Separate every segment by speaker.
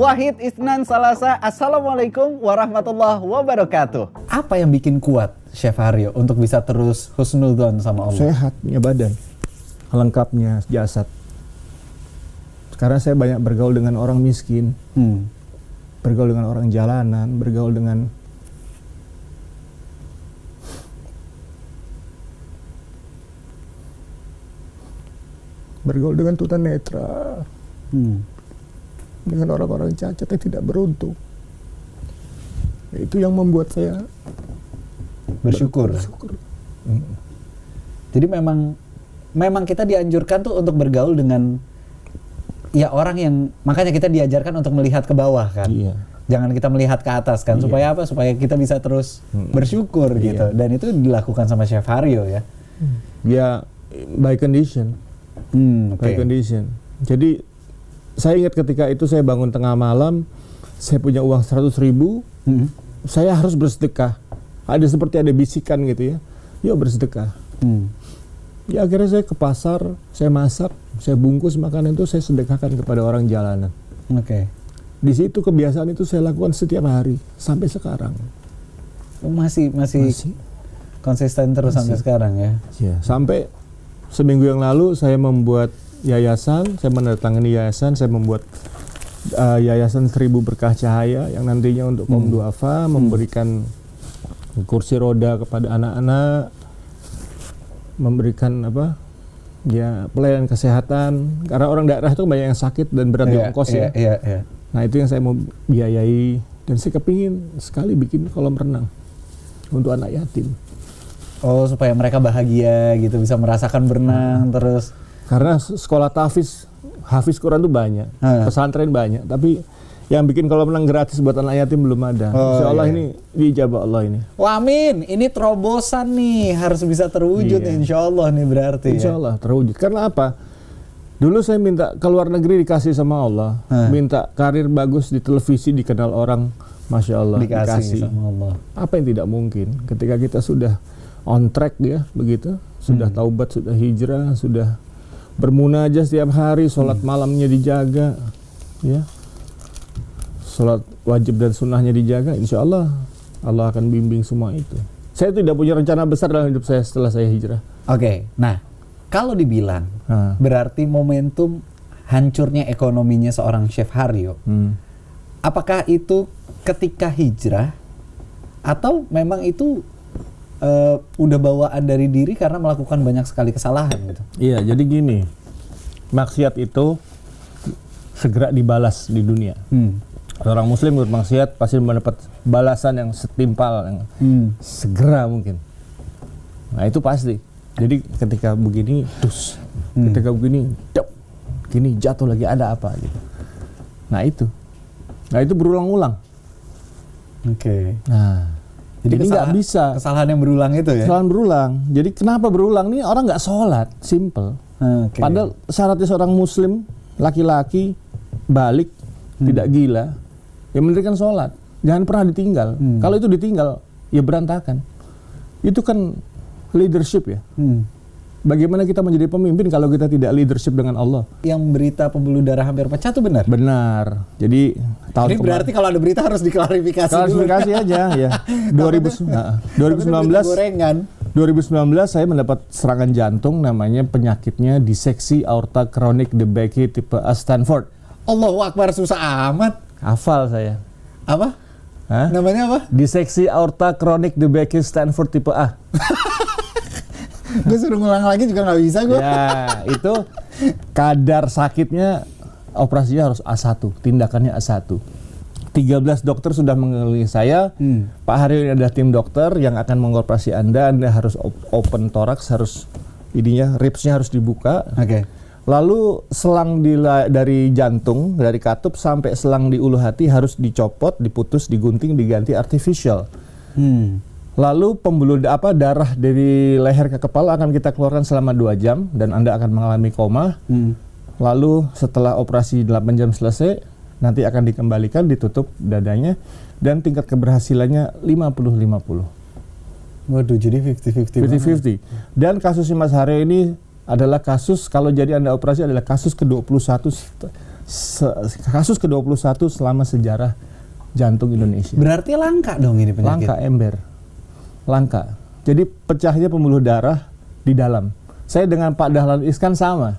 Speaker 1: Wahid Isnan Salasa. Assalamualaikum warahmatullahi wabarakatuh. Apa yang bikin kuat Chef Haryo untuk bisa terus husnudon sama Allah?
Speaker 2: Sehat, punya badan. Lengkapnya jasad. Karena saya banyak bergaul dengan orang miskin.
Speaker 1: Hmm.
Speaker 2: Bergaul dengan orang jalanan, bergaul dengan bergaul dengan tunanetra,
Speaker 1: Hmm.
Speaker 2: Dengan orang-orang cacat yang tidak beruntung. Itu yang membuat saya
Speaker 1: Bersyukur.
Speaker 2: bersyukur.
Speaker 1: Jadi memang memang kita dianjurkan tuh untuk bergaul dengan ya orang yang makanya kita diajarkan untuk melihat ke bawah kan.
Speaker 2: Iya.
Speaker 1: Jangan kita melihat ke atas kan
Speaker 2: Iya.
Speaker 1: supaya apa? Supaya kita bisa terus
Speaker 2: Mm.
Speaker 1: bersyukur
Speaker 2: Iya.
Speaker 1: gitu. Dan itu dilakukan sama Chef Haryo ya.
Speaker 2: Ya, by condition.
Speaker 1: Hmm, oke.
Speaker 2: by condition. Jadi saya ingat ketika itu saya bangun tengah malam, saya punya uang 100 ribu,
Speaker 1: Hmm.
Speaker 2: saya harus bersedekah. Ada seperti ada bisikan gitu ya, yuk bersedekah.
Speaker 1: Hmm.
Speaker 2: Ya akhirnya saya ke pasar, saya masak, saya bungkus makanan itu saya sedekahkan kepada orang jalanan.
Speaker 1: Oke.
Speaker 2: Di situ kebiasaan itu saya lakukan setiap hari sampai sekarang.
Speaker 1: Oh, masih, masih
Speaker 2: Masih.
Speaker 1: konsisten terus sampai
Speaker 2: Masih.
Speaker 1: sekarang ya.
Speaker 2: Ya, sampai seminggu yang lalu saya membuat yayasan, saya menandatangani yayasan, saya membuat uh, yayasan Seribu Berkah Cahaya yang nantinya untuk kaum
Speaker 1: Hmm.
Speaker 2: duafa memberikan kursi roda kepada anak-anak, memberikan apa? Ya, pelayanan kesehatan karena orang daerah itu banyak yang sakit dan berat di
Speaker 1: Iya,
Speaker 2: ongkos
Speaker 1: iya,
Speaker 2: ya.
Speaker 1: Iya, iya.
Speaker 2: Nah, itu yang saya mau biayai dan saya kepingin sekali bikin kolam renang untuk anak yatim.
Speaker 1: Oh, supaya mereka bahagia gitu, bisa merasakan berenang
Speaker 2: Hmm.
Speaker 1: terus.
Speaker 2: Karena sekolah tahfiz, hafiz Quran tuh banyak,
Speaker 1: Ah.
Speaker 2: pesantren banyak, tapi yang bikin kolam renang gratis buat anak yatim belum ada.
Speaker 1: Oh,
Speaker 2: Insya Allah
Speaker 1: iya.
Speaker 2: ini diijabah Allah ini.
Speaker 1: Wah, amin. Ini terobosan nih, harus bisa terwujud
Speaker 2: Iya.
Speaker 1: insya Allah nih berarti
Speaker 2: Insya
Speaker 1: ya.
Speaker 2: Allah terwujud. Karena apa? Dulu saya minta ke luar negeri dikasih sama Allah,
Speaker 1: Ah.
Speaker 2: minta karir bagus di televisi dikenal orang, masya Allah
Speaker 1: Dikasih, sama Allah.
Speaker 2: Apa yang tidak mungkin ketika kita sudah on track ya begitu, sudah
Speaker 1: Hmm.
Speaker 2: taubat, sudah hijrah, sudah bermunajah setiap hari, sholat
Speaker 1: Hmm.
Speaker 2: malamnya dijaga, ya, sholat wajib dan sunnahnya dijaga, insya Allah Allah akan bimbing semua itu. Saya tidak punya rencana besar dalam hidup saya setelah saya hijrah.
Speaker 1: Oke, nah kalau dibilang
Speaker 2: Nah,
Speaker 1: berarti momentum hancurnya ekonominya seorang Chef Haryo,
Speaker 2: hmm.
Speaker 1: apakah itu ketika hijrah atau memang itu eh, udah bawaan dari diri karena melakukan banyak sekali kesalahan gitu?
Speaker 2: Iya, jadi gini, maksiat itu segera dibalas di dunia.
Speaker 1: Hmm.
Speaker 2: Orang Muslim bermaksiat pasti mendapat balasan yang setimpal, yang
Speaker 1: Hmm.
Speaker 2: segera mungkin. Nah itu pasti. Jadi ketika begini, dus.
Speaker 1: Hmm.
Speaker 2: Ketika begini, dap. Gini jatuh lagi ada apa gitu. Nah itu. Nah itu berulang-ulang.
Speaker 1: Oke.
Speaker 2: Nah, jadi nggak
Speaker 1: kesalahan-
Speaker 2: bisa.
Speaker 1: Kesalahan yang berulang itu ya?
Speaker 2: Kesalahan berulang. Jadi kenapa berulang? Nih orang nggak sholat, simple.
Speaker 1: Oke.
Speaker 2: Padahal syaratnya seorang muslim laki-laki balik tidak gila, ya mendirikan sholat. Jangan pernah ditinggal.
Speaker 1: Hmm.
Speaker 2: Kalau itu ditinggal, ya berantakan. Itu kan leadership ya.
Speaker 1: Hmm.
Speaker 2: Bagaimana kita menjadi pemimpin kalau kita tidak leadership dengan Allah?
Speaker 1: Yang berita pembuluh darah hampir pecah tuh benar?
Speaker 2: Benar. Jadi tahun
Speaker 1: Ini berarti kalau ada berita harus diklarifikasi dulu.
Speaker 2: klarifikasi aja ya. 2000 nah,
Speaker 1: Takutnya berita
Speaker 2: 2019
Speaker 1: gorengan.
Speaker 2: 2019 saya mendapat serangan jantung namanya penyakitnya diseksi aorta kronik DeBakey tipe A Stanford.
Speaker 1: Allahu Akbar susah amat.
Speaker 2: Hafal saya.
Speaker 1: Apa?
Speaker 2: Hah?
Speaker 1: Namanya apa?
Speaker 2: Diseksi aorta kronik DeBakey Stanford tipe A.
Speaker 1: gue suruh ngulang lagi juga nggak bisa gue.
Speaker 2: Ya, itu kadar sakitnya operasinya harus A1, tindakannya A1. 13 dokter sudah mengelilingi saya.
Speaker 1: Hmm.
Speaker 2: Pak Haryo ini ada tim dokter yang akan mengoperasi Anda. Anda harus op- open thorax, harus ininya ribsnya harus dibuka.
Speaker 1: Oke.
Speaker 2: Lalu selang di dari jantung, dari katup sampai selang di ulu hati harus dicopot, diputus, digunting, diganti artificial.
Speaker 1: Hmm.
Speaker 2: Lalu pembuluh apa darah dari leher ke kepala akan kita keluarkan selama 2 jam dan Anda akan mengalami koma.
Speaker 1: Hmm.
Speaker 2: Lalu setelah operasi 8 jam selesai, nanti akan dikembalikan, ditutup dadanya dan tingkat keberhasilannya 50-50.
Speaker 1: Waduh, jadi 50-50. banget.
Speaker 2: 50-50. Dan kasusnya Mas Haryo ini adalah kasus kalau jadi Anda operasi adalah kasus ke-21 set- se- kasus ke-21 selama sejarah jantung Indonesia.
Speaker 1: Berarti langka dong ini penyakit.
Speaker 2: Langka ember. Langka. Jadi pecahnya pembuluh darah di dalam. Saya dengan Pak Dahlan Iskan sama.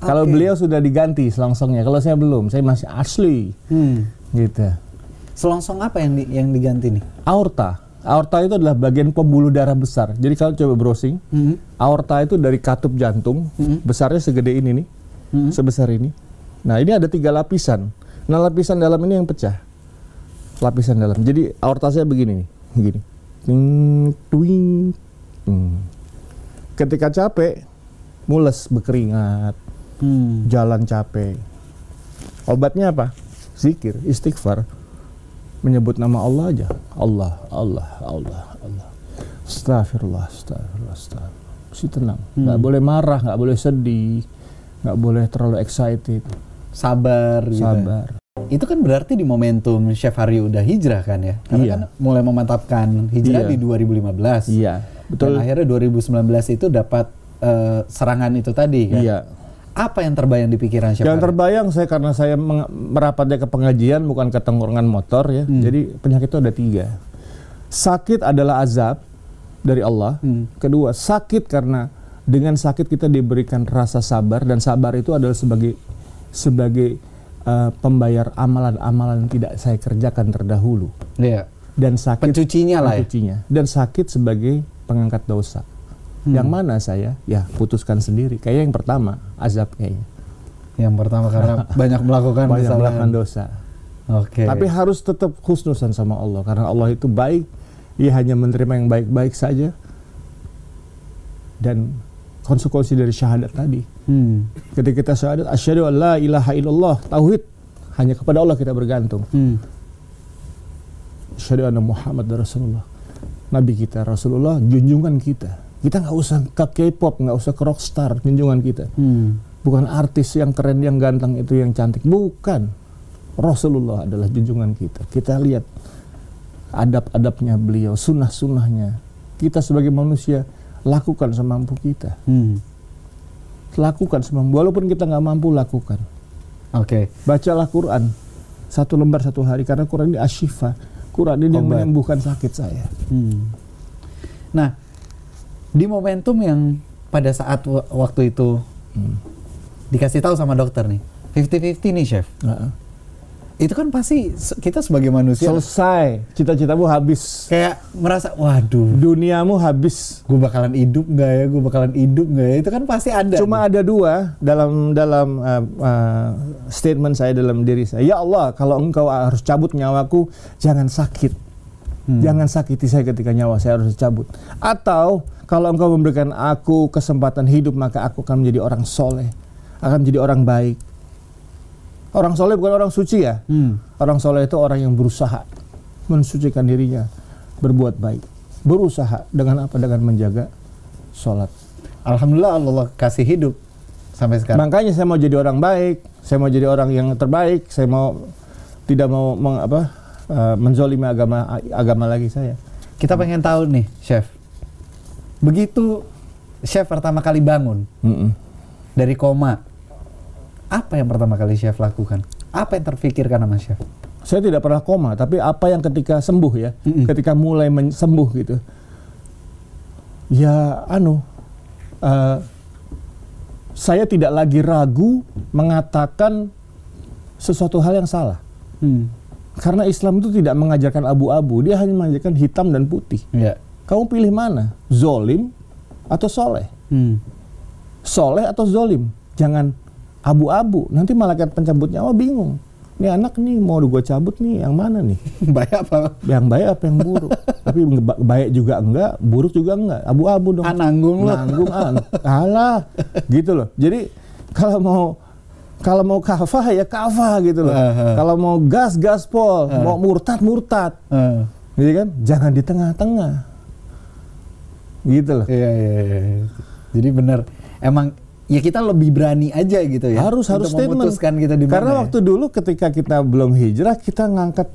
Speaker 2: Kalau
Speaker 1: Oke.
Speaker 2: beliau sudah diganti selongsongnya, kalau saya belum, saya masih asli.
Speaker 1: Hmm.
Speaker 2: Gitu.
Speaker 1: Selongsong apa yang di, yang diganti nih?
Speaker 2: Aorta. Aorta itu adalah bagian pembuluh darah besar. Jadi kalau coba browsing,
Speaker 1: Hmm.
Speaker 2: aorta itu dari katup jantung,
Speaker 1: Mhm.
Speaker 2: besarnya segede ini nih,
Speaker 1: Mhm.
Speaker 2: sebesar ini. Nah ini ada tiga lapisan. Nah lapisan dalam ini yang pecah. Lapisan dalam. Jadi aorta saya begini nih, begini. Ting, twing. Hmm. Ketika capek, mules, berkeringat,
Speaker 1: Hmm.
Speaker 2: jalan capek. Obatnya apa? Zikir, istighfar. Menyebut nama Allah aja. Allah, Allah, Allah, Allah. Astagfirullah, astagfirullah, astagfirullah. Si tenang. Nggak boleh marah, nggak boleh sedih, nggak boleh terlalu excited.
Speaker 1: Sabar gitu.
Speaker 2: Sabar.
Speaker 1: Itu kan berarti di momentum Chef Hari udah hijrah kan ya? Karena
Speaker 2: Iya.
Speaker 1: kan mulai memantapkan hijrah
Speaker 2: Iya.
Speaker 1: di 2015.
Speaker 2: Iya,
Speaker 1: Dan
Speaker 2: betul.
Speaker 1: akhirnya 2019 itu dapat eh, serangan itu tadi kan?
Speaker 2: Iya.
Speaker 1: Apa yang terbayang di pikiran Chef
Speaker 2: Yang terbayang saya karena saya merapatnya ke pengajian bukan ke tengkorongan motor ya.
Speaker 1: Hmm.
Speaker 2: Jadi penyakit itu ada tiga. Sakit adalah azab dari Allah.
Speaker 1: Hmm.
Speaker 2: Kedua, sakit karena dengan sakit kita diberikan rasa sabar dan sabar itu adalah sebagai sebagai uh, pembayar amalan-amalan tidak saya kerjakan terdahulu
Speaker 1: Iya.
Speaker 2: dan sakit
Speaker 1: Pencucinya lah ya?
Speaker 2: pencucinya. dan sakit sebagai pengangkat dosa.
Speaker 1: Hmm.
Speaker 2: Yang mana saya ya putuskan sendiri. Kayak yang pertama azab kayaknya
Speaker 1: Yang pertama karena banyak melakukan
Speaker 2: banyak
Speaker 1: kesalahan.
Speaker 2: melakukan dosa.
Speaker 1: Oke.
Speaker 2: Tapi harus tetap husnusan sama Allah karena Allah itu baik. Ia hanya menerima yang baik-baik saja. Dan konsekuensi dari syahadat tadi.
Speaker 1: Hmm.
Speaker 2: Ketika kita syahadat asyhadu an la ilaha illallah, tauhid hanya kepada Allah kita bergantung.
Speaker 1: Hmm.
Speaker 2: Asyhadu anna Muhammad Rasulullah. Nabi kita Rasulullah junjungan kita. Kita nggak usah ke K-pop, nggak usah ke rockstar, junjungan kita.
Speaker 1: Hmm.
Speaker 2: Bukan artis yang keren, yang ganteng itu yang cantik. Bukan. Rasulullah adalah junjungan kita. Kita lihat adab-adabnya beliau, sunnah-sunnahnya. Kita sebagai manusia lakukan semampu kita.
Speaker 1: Hmm.
Speaker 2: Lakukan semampu. Walaupun kita nggak mampu lakukan.
Speaker 1: Oke.
Speaker 2: Bacalah Quran satu lembar satu hari karena Quran ini asyifa. Quran ini yang
Speaker 1: Obat.
Speaker 2: menyembuhkan sakit saya.
Speaker 1: Hmm. Nah, di momentum yang pada saat wa- waktu itu
Speaker 2: Hmm.
Speaker 1: dikasih tahu sama dokter nih, 50-50 nih chef.
Speaker 2: Nah,
Speaker 1: Itu kan pasti kita sebagai manusia
Speaker 2: selesai. Cita-citamu habis.
Speaker 1: kayak merasa, waduh,
Speaker 2: Duniamu habis.
Speaker 1: gue bakalan hidup nggak ya, gue bakalan hidup nggak ya, itu kan pasti ada.
Speaker 2: Cuma ada dua dalam dalam uh, uh, statement saya dalam diri saya. Ya Allah, kalau engkau harus cabut nyawaku, jangan sakit.
Speaker 1: Hmm.
Speaker 2: Jangan sakiti saya ketika nyawa saya harus dicabut. Atau kalau engkau memberikan aku kesempatan hidup, maka aku akan menjadi orang soleh, akan menjadi orang baik. Orang soleh bukan orang suci ya.
Speaker 1: Hmm.
Speaker 2: Orang soleh itu orang yang berusaha mensucikan dirinya, berbuat baik, berusaha dengan apa? Dengan menjaga sholat.
Speaker 1: Alhamdulillah Allah kasih hidup sampai sekarang.
Speaker 2: Makanya saya mau jadi orang baik, saya mau jadi orang yang terbaik, saya mau tidak mau meng, apa uh, menzolimi agama agama lagi saya.
Speaker 1: Kita pengen tahu nih, chef. Begitu chef pertama kali bangun
Speaker 2: Mm-mm.
Speaker 1: dari koma, apa yang pertama kali chef lakukan? Apa yang terfikirkan sama chef?
Speaker 2: Saya tidak pernah koma, tapi apa yang ketika sembuh ya,
Speaker 1: Mm-mm.
Speaker 2: ketika mulai sembuh gitu, ya anu, uh, saya tidak lagi ragu mengatakan sesuatu hal yang salah.
Speaker 1: Hmm.
Speaker 2: Karena Islam itu tidak mengajarkan abu-abu, dia hanya mengajarkan hitam dan putih.
Speaker 1: Ya.
Speaker 2: Kamu pilih mana? Zolim atau soleh?
Speaker 1: Hmm.
Speaker 2: Soleh atau zolim? Jangan abu-abu. Nanti malaikat pencabut nyawa bingung. Ini anak nih mau gue cabut nih, yang mana nih?
Speaker 1: Baik apa?
Speaker 2: Yang baik apa yang buruk? Tapi ba- baik juga enggak, buruk juga enggak. Abu-abu dong.
Speaker 1: Ah, nanggung lo.
Speaker 2: Nanggung ah. Alah, gitu loh. Jadi kalau mau kalau mau kafah ya kafah gitu loh.
Speaker 1: Ah, ah.
Speaker 2: Kalau mau gas gaspol, mau murtad murtad.
Speaker 1: Eh,
Speaker 2: Gitu kan? Jangan di tengah-tengah. Gitu loh.
Speaker 1: Iya, iya, iya. Jadi benar. Emang ya kita lebih berani aja gitu ya.
Speaker 2: harus harus statement
Speaker 1: memutuskan kita di
Speaker 2: karena
Speaker 1: ya.
Speaker 2: waktu dulu ketika kita belum hijrah kita ngangkat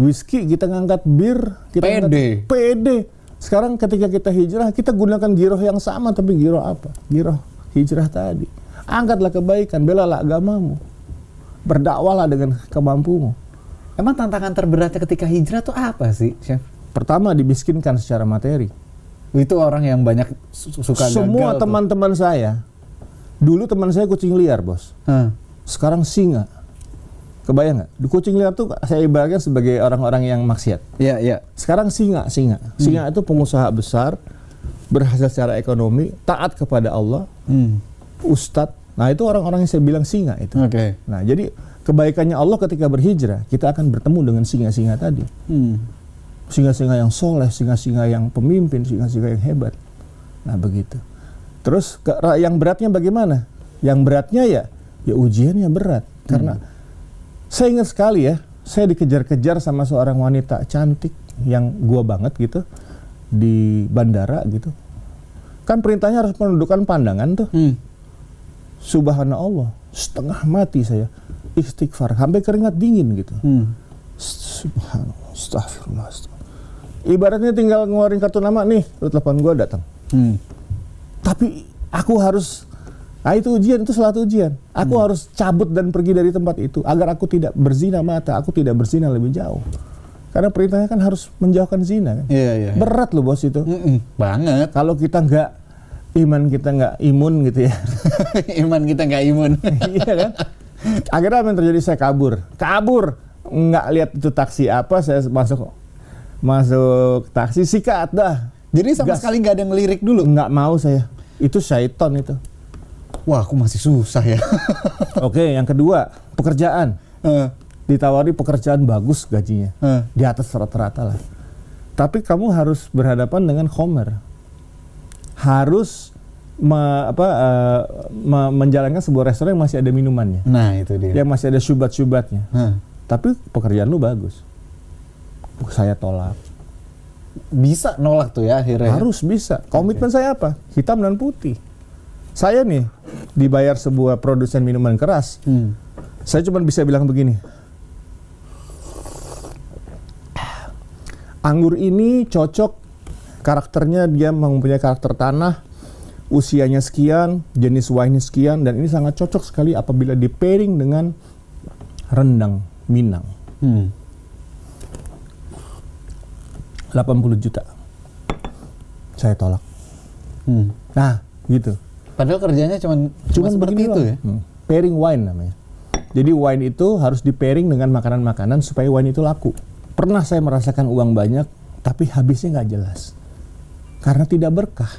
Speaker 2: whisky kita ngangkat bir kita
Speaker 1: Pede.
Speaker 2: ngangkat pede sekarang ketika kita hijrah kita gunakan giroh yang sama tapi giroh apa giroh hijrah tadi angkatlah kebaikan belalah agamamu Berdakwalah dengan kemampumu.
Speaker 1: Emang tantangan terberatnya ketika hijrah tuh apa sih, Chef?
Speaker 2: Pertama dimiskinkan secara materi.
Speaker 1: Itu orang yang banyak su- suka
Speaker 2: Semua
Speaker 1: gagal
Speaker 2: teman-teman saya, dulu teman saya kucing liar bos,
Speaker 1: Hah.
Speaker 2: sekarang singa. Kebayang nggak? Di kucing liar tuh saya ibaratkan sebagai orang-orang yang maksiat.
Speaker 1: Iya, iya.
Speaker 2: Sekarang singa, singa. Singa itu pengusaha besar, berhasil secara ekonomi, taat kepada Allah,
Speaker 1: Hmm.
Speaker 2: ustadz. Nah itu orang-orang yang saya bilang singa itu.
Speaker 1: Oke.
Speaker 2: Nah jadi kebaikannya Allah ketika berhijrah, kita akan bertemu dengan singa-singa tadi.
Speaker 1: Hmm.
Speaker 2: Singa-singa yang soleh, singa-singa yang pemimpin, singa-singa yang hebat. Nah begitu. Terus ke, yang beratnya bagaimana? Yang beratnya ya, ya ujiannya berat. Karena saya ingat sekali ya, saya dikejar-kejar sama seorang wanita cantik yang gua banget gitu di bandara gitu. Kan perintahnya harus menundukkan pandangan tuh.
Speaker 1: Hmm.
Speaker 2: Subhanallah, setengah mati saya istighfar sampai keringat dingin gitu.
Speaker 1: Hmm.
Speaker 2: Subhanallah, astagfirullah. astagfirullah. Ibaratnya tinggal ngeluarin kartu nama nih, lu telepon gua datang.
Speaker 1: Hmm.
Speaker 2: Tapi aku harus Nah itu ujian, itu salah satu ujian. Aku harus cabut dan pergi dari tempat itu agar aku tidak berzina mata, aku tidak berzina lebih jauh. Karena perintahnya kan harus menjauhkan zina kan.
Speaker 1: Iya, iya. iya.
Speaker 2: Berat loh bos itu.
Speaker 1: Mm-mm. Banget.
Speaker 2: Kalau kita nggak iman kita nggak imun gitu ya.
Speaker 1: Iman kita nggak imun.
Speaker 2: iya kan? Akhirnya apa yang terjadi? Saya kabur, kabur, nggak lihat itu taksi apa, saya masuk masuk taksi sikat dah.
Speaker 1: Jadi sama
Speaker 2: Gas.
Speaker 1: sekali nggak ada ngelirik dulu.
Speaker 2: Nggak mau saya. Itu syaiton itu.
Speaker 1: Wah, aku masih susah ya.
Speaker 2: Oke, yang kedua pekerjaan.
Speaker 1: Eh,
Speaker 2: Ditawari pekerjaan bagus gajinya,
Speaker 1: eh.
Speaker 2: di atas rata-rata lah. Tapi kamu harus berhadapan dengan khomer. Harus me- apa, eh, me- menjalankan sebuah restoran yang masih ada minumannya,
Speaker 1: Nah, itu dia.
Speaker 2: yang masih ada syubat-syubatnya.
Speaker 1: Hah.
Speaker 2: Tapi pekerjaan lu bagus. Saya tolak.
Speaker 1: Bisa nolak tuh ya akhirnya. ya?
Speaker 2: Harus bisa. Komitmen saya apa? Hitam dan putih. Saya nih dibayar sebuah produsen minuman keras.
Speaker 1: Hmm.
Speaker 2: Saya cuma bisa bilang begini. Anggur ini cocok karakternya dia mempunyai karakter tanah, usianya sekian, jenis wine sekian dan ini sangat cocok sekali apabila di pairing dengan rendang Minang.
Speaker 1: Hmm.
Speaker 2: 80 juta. Saya tolak.
Speaker 1: Hmm.
Speaker 2: Nah, gitu.
Speaker 1: Padahal kerjanya cuma cuma seperti itu ya.
Speaker 2: Hmm. Pairing wine namanya. Jadi wine itu harus di pairing dengan makanan-makanan supaya wine itu laku. Pernah saya merasakan uang banyak, tapi habisnya nggak jelas. Karena tidak berkah.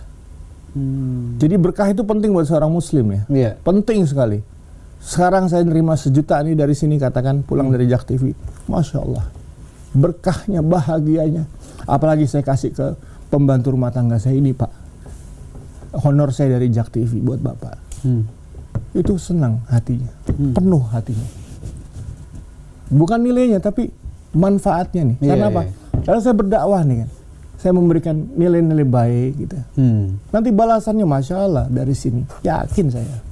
Speaker 1: Hmm.
Speaker 2: Jadi berkah itu penting buat seorang muslim ya.
Speaker 1: Iya.
Speaker 2: Penting sekali. Sekarang saya nerima sejuta nih dari sini katakan pulang dari Jak TV. Masya Allah. Berkahnya, bahagianya. Apalagi saya kasih ke pembantu rumah tangga saya ini Pak. Honor saya dari Jak TV buat Bapak.
Speaker 1: Hmm.
Speaker 2: Itu senang hatinya.
Speaker 1: Hmm.
Speaker 2: Penuh hatinya. Bukan nilainya tapi manfaatnya nih.
Speaker 1: Iya,
Speaker 2: Karena
Speaker 1: iya,
Speaker 2: apa?
Speaker 1: iya.
Speaker 2: Karena saya berdakwah nih kan. Saya memberikan nilai-nilai baik gitu.
Speaker 1: Hmm.
Speaker 2: Nanti balasannya Masya Allah dari sini. Yakin saya.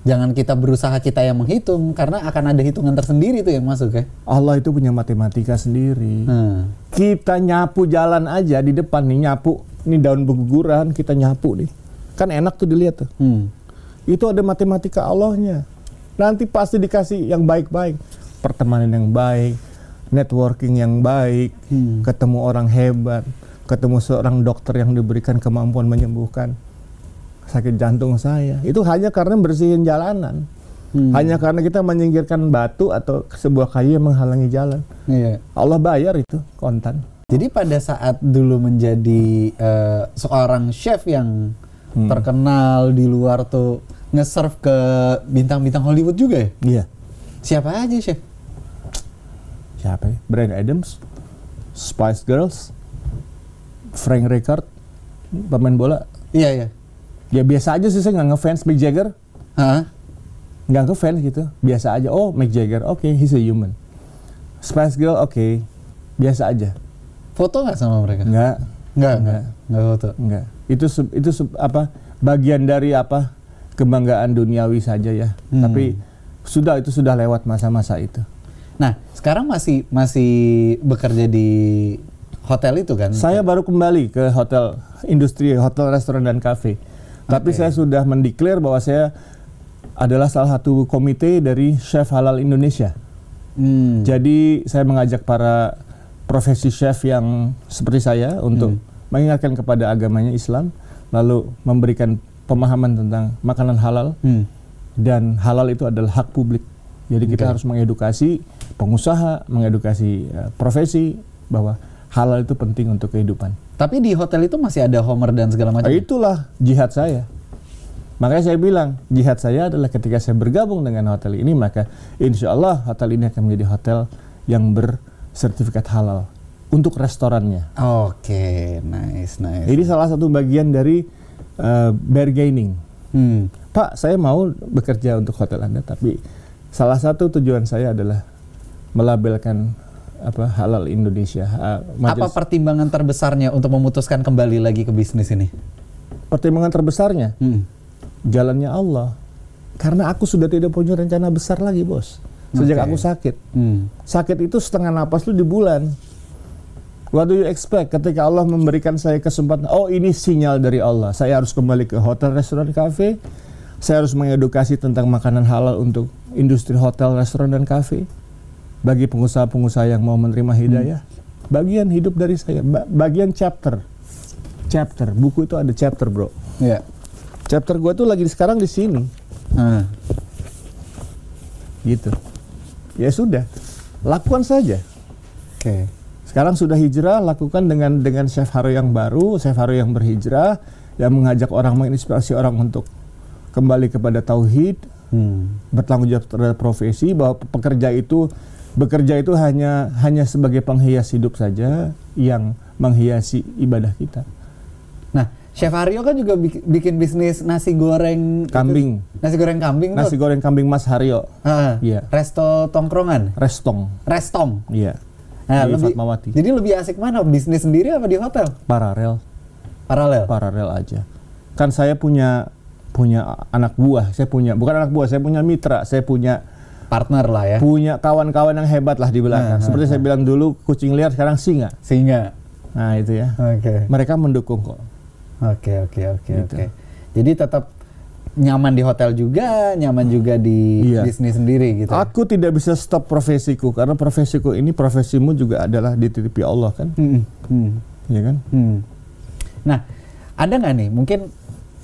Speaker 1: Jangan kita berusaha kita yang menghitung karena akan ada hitungan tersendiri tuh yang masuk ya.
Speaker 2: Allah itu punya matematika sendiri.
Speaker 1: Hmm.
Speaker 2: Kita nyapu jalan aja di depan nih nyapu, ini daun berguguran kita nyapu nih. Kan enak tuh dilihat tuh.
Speaker 1: Hmm.
Speaker 2: Itu ada matematika Allahnya. Nanti pasti dikasih yang baik-baik. Pertemanan yang baik, networking yang baik,
Speaker 1: Hmm.
Speaker 2: ketemu orang hebat, ketemu seorang dokter yang diberikan kemampuan menyembuhkan sakit jantung saya. Itu hanya karena bersihin jalanan.
Speaker 1: Hmm.
Speaker 2: Hanya karena kita menyingkirkan batu atau sebuah kayu yang menghalangi jalan.
Speaker 1: Iya.
Speaker 2: Allah bayar itu kontan.
Speaker 1: Jadi pada saat dulu menjadi eh, seorang chef yang
Speaker 2: Hmm.
Speaker 1: terkenal di luar tuh nge-serve ke bintang-bintang Hollywood juga ya?
Speaker 2: Iya.
Speaker 1: Siapa aja chef?
Speaker 2: Siapa ya? Brian Adams, Spice Girls, Frank Rijkaard, pemain bola.
Speaker 1: Iya iya.
Speaker 2: Ya biasa aja sih saya nggak ngefans Mick Jagger,
Speaker 1: Hah?
Speaker 2: nggak ngefans gitu. Biasa aja. Oh Mick Jagger, oke, he's a human. Spice Girl, oke, biasa aja.
Speaker 1: Foto nggak sama mereka?
Speaker 2: Nggak,
Speaker 1: Nggak,
Speaker 2: Nggak.
Speaker 1: nggak, nggak foto.
Speaker 2: nggak. Itu sub- itu sub- apa? Bagian dari apa? Kebanggaan duniawi saja ya.
Speaker 1: Hmm.
Speaker 2: Tapi sudah itu sudah lewat masa-masa itu.
Speaker 1: Nah, sekarang masih masih bekerja di hotel itu kan?
Speaker 2: Saya baru kembali ke hotel industri, hotel, restoran dan kafe. Tapi saya sudah mendeklar bahwa saya adalah salah satu komite dari Chef Halal Indonesia.
Speaker 1: Hmm.
Speaker 2: Jadi saya mengajak para profesi chef yang seperti saya untuk mengingatkan kepada agamanya Islam, lalu memberikan pemahaman tentang makanan halal
Speaker 1: Hmm.
Speaker 2: dan halal itu adalah hak publik. Jadi kita
Speaker 1: Oke.
Speaker 2: harus mengedukasi pengusaha, mengedukasi eh, profesi bahwa halal itu penting untuk kehidupan.
Speaker 1: Tapi di hotel itu masih ada Homer dan segala macam.
Speaker 2: Nah, itulah jihad saya. Makanya saya bilang jihad saya adalah ketika saya bergabung dengan hotel ini maka insya Allah hotel ini akan menjadi hotel yang bersertifikat halal untuk restorannya.
Speaker 1: Oke, nice, nice.
Speaker 2: Ini salah satu bagian dari eh, bargaining.
Speaker 1: Hmm.
Speaker 2: Pak, saya mau bekerja untuk hotel Anda, tapi salah satu tujuan saya adalah melabelkan apa halal Indonesia. Ah,
Speaker 1: Apa pertimbangan terbesarnya untuk memutuskan kembali lagi ke bisnis ini?
Speaker 2: pertimbangan terbesarnya?
Speaker 1: Hmm.
Speaker 2: Jalannya Allah. Karena aku sudah tidak punya rencana besar lagi, bos. Sejak
Speaker 1: Oke.
Speaker 2: aku sakit.
Speaker 1: Hmm.
Speaker 2: Sakit itu setengah napas lu di bulan. What do you expect ketika Allah memberikan saya kesempatan? Oh ini sinyal dari Allah. Saya harus kembali ke hotel, restoran, kafe. Saya harus mengedukasi tentang makanan halal untuk industri hotel, restoran, dan kafe. Bagi pengusaha-pengusaha yang mau menerima hidayah. Bagian hidup dari saya. Ba- bagian chapter. Chapter. Buku itu ada chapter bro.
Speaker 1: Ya.
Speaker 2: Chapter gue tuh lagi sekarang di sini.
Speaker 1: Ah.
Speaker 2: Gitu. Ya sudah. Lakukan saja.
Speaker 1: Oke.
Speaker 2: Sekarang sudah hijrah, lakukan dengan dengan Chef Haro yang baru, Chef Haro yang berhijrah, yang mengajak orang, menginspirasi orang untuk kembali kepada tauhid,
Speaker 1: Hmm.
Speaker 2: bertanggung jawab terhadap profesi, bahwa pekerja itu bekerja itu hanya hanya sebagai penghias hidup saja yang menghiasi ibadah kita.
Speaker 1: Nah, Chef Haryo kan juga bik- bikin bisnis nasi goreng
Speaker 2: Kambing.
Speaker 1: Nasi goreng kambing
Speaker 2: Nasi
Speaker 1: tuh.
Speaker 2: goreng kambing Mas Haryo, Iya.
Speaker 1: Resto tongkrongan,
Speaker 2: restong,
Speaker 1: restong.
Speaker 2: iya.
Speaker 1: Nah,
Speaker 2: Di
Speaker 1: lebih,
Speaker 2: Fatmawati.
Speaker 1: jadi lebih asik mana bisnis sendiri apa di hotel?
Speaker 2: Paralel.
Speaker 1: Paralel.
Speaker 2: paralel aja. Kan saya punya punya anak buah, saya punya bukan anak buah, saya punya mitra, saya punya
Speaker 1: Partner lah ya.
Speaker 2: punya kawan-kawan yang hebat lah di belakang.
Speaker 1: Ah,
Speaker 2: Seperti saya bilang dulu kucing liar sekarang singa.
Speaker 1: Sehingga.
Speaker 2: Nah, itu ya.
Speaker 1: Oke.
Speaker 2: Mereka mendukung kok.
Speaker 1: Oke, oke, oke,
Speaker 2: Gitu.
Speaker 1: oke. Jadi tetap nyaman di hotel juga, nyaman juga di
Speaker 2: Iya.
Speaker 1: bisnis sendiri gitu.
Speaker 2: Aku tidak bisa stop profesiku karena profesiku ini profesimu juga adalah dititipi Allah kan,
Speaker 1: Hmm, hmm,
Speaker 2: ya kan?
Speaker 1: hmm. Nah, ada nggak nih? Mungkin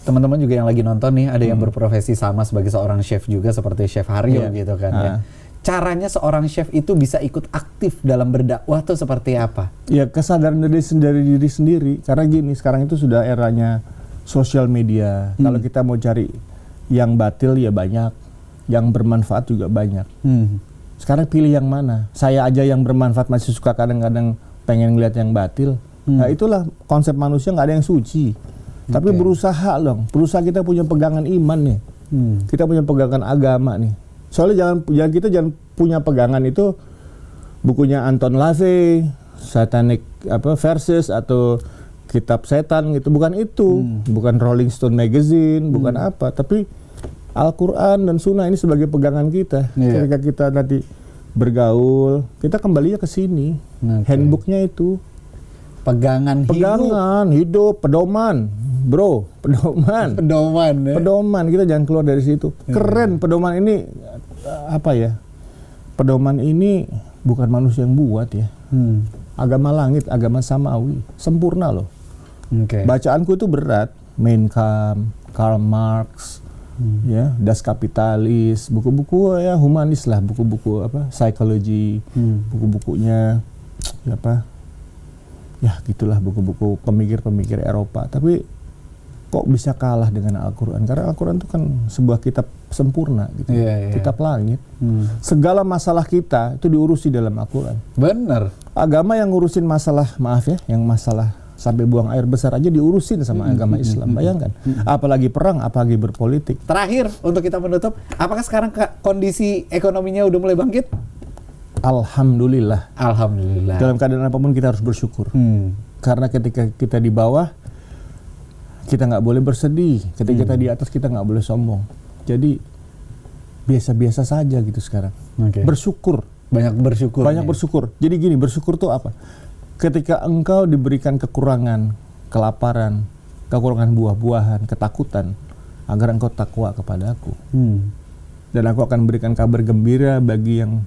Speaker 1: teman-teman juga yang lagi nonton nih, ada yang berprofesi sama sebagai seorang chef juga seperti Chef Haryo
Speaker 2: Hmm. Iya.
Speaker 1: gitu kan ya.
Speaker 2: Ah.
Speaker 1: Caranya seorang chef itu bisa ikut aktif dalam berdakwah tuh seperti apa?
Speaker 2: Ya kesadaran dari dari diri sendiri karena gini sekarang itu sudah eranya sosial media. Kalau kita mau cari yang batil ya banyak, yang bermanfaat juga banyak.
Speaker 1: Hmm.
Speaker 2: Sekarang pilih yang mana? Saya aja yang bermanfaat masih suka kadang-kadang pengen ngeliat yang batil. Nah itulah konsep manusia nggak ada yang suci. Tapi berusaha dong. Berusaha kita punya pegangan iman nih.
Speaker 1: Hmm.
Speaker 2: Kita punya pegangan agama nih. Soalnya jangan jangan kita jangan punya pegangan itu bukunya Anton LaVey, Satanic apa versus atau kitab setan gitu bukan itu bukan Rolling Stone magazine bukan apa tapi Al-Quran dan Sunnah ini sebagai pegangan kita
Speaker 1: Iya.
Speaker 2: ketika kita nanti bergaul kita kembalinya ke sini
Speaker 1: Oke.
Speaker 2: handbooknya itu
Speaker 1: Pegangan, hidup,
Speaker 2: pegangan hidup pedoman bro pedoman
Speaker 1: pedoman ya.
Speaker 2: pedoman kita jangan keluar dari situ keren pedoman ini eh, apa ya pedoman ini bukan manusia yang buat ya
Speaker 1: Hmm.
Speaker 2: agama langit agama samawi sempurna loh
Speaker 1: Oke.
Speaker 2: bacaanku itu berat Mein Kampf Karl Marx ya Das Kapitalis buku-buku ya humanis lah buku-buku apa psikologi
Speaker 1: Hmm.
Speaker 2: buku-bukunya ya apa ya gitulah buku-buku pemikir-pemikir Eropa tapi kok bisa kalah dengan Al-Quran karena Al-Quran itu kan sebuah kitab sempurna gitu
Speaker 1: Iya, iya.
Speaker 2: kitab langit
Speaker 1: Hmm.
Speaker 2: segala masalah kita itu diurusi dalam Al-Quran
Speaker 1: Bener.
Speaker 2: agama yang ngurusin masalah maaf ya yang masalah sampai buang air besar aja diurusin sama agama Islam bayangkan apalagi perang apalagi berpolitik
Speaker 1: Terakhir untuk kita menutup, apakah sekarang kondisi ekonominya udah mulai bangkit?
Speaker 2: Alhamdulillah
Speaker 1: Alhamdulillah.
Speaker 2: dalam keadaan apa pun kita harus bersyukur
Speaker 1: Hmm.
Speaker 2: karena ketika kita di bawah kita nggak boleh bersedih ketika kita di atas kita nggak boleh sombong jadi biasa-biasa saja gitu sekarang
Speaker 1: Oke.
Speaker 2: bersyukur
Speaker 1: Banyak bersyukur.
Speaker 2: banyak
Speaker 1: nih.
Speaker 2: bersyukur jadi gini bersyukur tuh apa ketika engkau diberikan kekurangan kelaparan kekurangan buah-buahan ketakutan agar engkau takwa kepada aku
Speaker 1: Hmm.
Speaker 2: Dan aku akan berikan kabar gembira bagi yang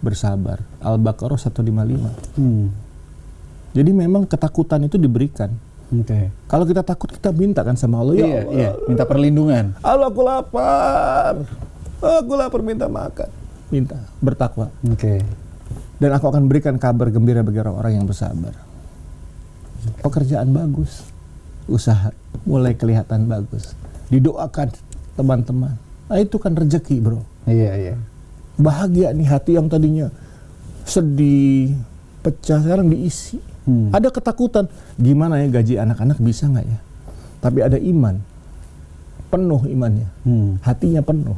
Speaker 2: bersabar. Al-Baqarah 155.
Speaker 1: Hmm.
Speaker 2: Jadi memang ketakutan itu diberikan.
Speaker 1: Oke.
Speaker 2: Kalau kita takut kita minta kan sama Allah, ya
Speaker 1: Iya,
Speaker 2: Allah,
Speaker 1: iya, minta perlindungan.
Speaker 2: Allah aku lapar. Aku lapar minta makan. Minta bertakwa.
Speaker 1: Oke.
Speaker 2: Dan aku akan berikan kabar gembira bagi orang-orang yang bersabar. Pekerjaan bagus. Usaha mulai kelihatan bagus. Didoakan teman-teman. Nah itu kan rezeki bro.
Speaker 1: Iya, iya.
Speaker 2: Bahagia nih hati yang tadinya sedih, pecah sekarang diisi.
Speaker 1: Hmm.
Speaker 2: Ada ketakutan. Gimana ya gaji anak-anak bisa nggak ya? Tapi ada iman. Penuh imannya.
Speaker 1: Hmm.
Speaker 2: Hatinya penuh.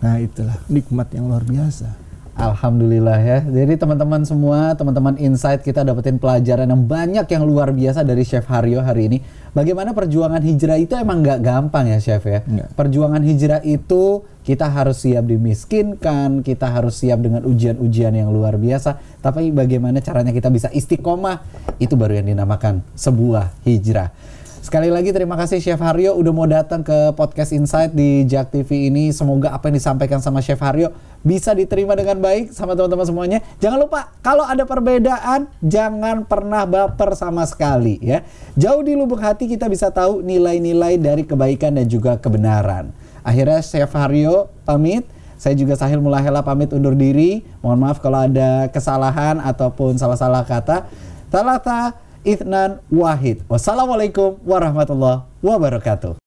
Speaker 2: Nah itulah nikmat yang luar biasa.
Speaker 1: Alhamdulillah ya. Jadi teman-teman semua, teman-teman insight kita dapetin pelajaran yang banyak yang luar biasa dari Chef Haryo hari ini. Bagaimana perjuangan hijrah itu emang nggak gampang ya Chef ya.
Speaker 2: Nggak.
Speaker 1: Perjuangan hijrah itu kita harus siap dimiskinkan, kita harus siap dengan ujian-ujian yang luar biasa. Tapi bagaimana caranya kita bisa istiqomah, itu baru yang dinamakan sebuah hijrah. Sekali lagi terima kasih Chef Haryo udah mau datang ke podcast Insight di Jak TV ini. Semoga apa yang disampaikan sama Chef Haryo bisa diterima dengan baik sama teman-teman semuanya. Jangan lupa kalau ada perbedaan jangan pernah baper sama sekali ya. Jauh di lubuk hati kita bisa tahu nilai-nilai dari kebaikan dan juga kebenaran. Akhirnya Chef Haryo pamit. Saya juga Sahil Mulahela pamit undur diri. Mohon maaf kalau ada kesalahan ataupun salah-salah kata. Talata Ithnan Wahid. Wassalamualaikum warahmatullahi wabarakatuh.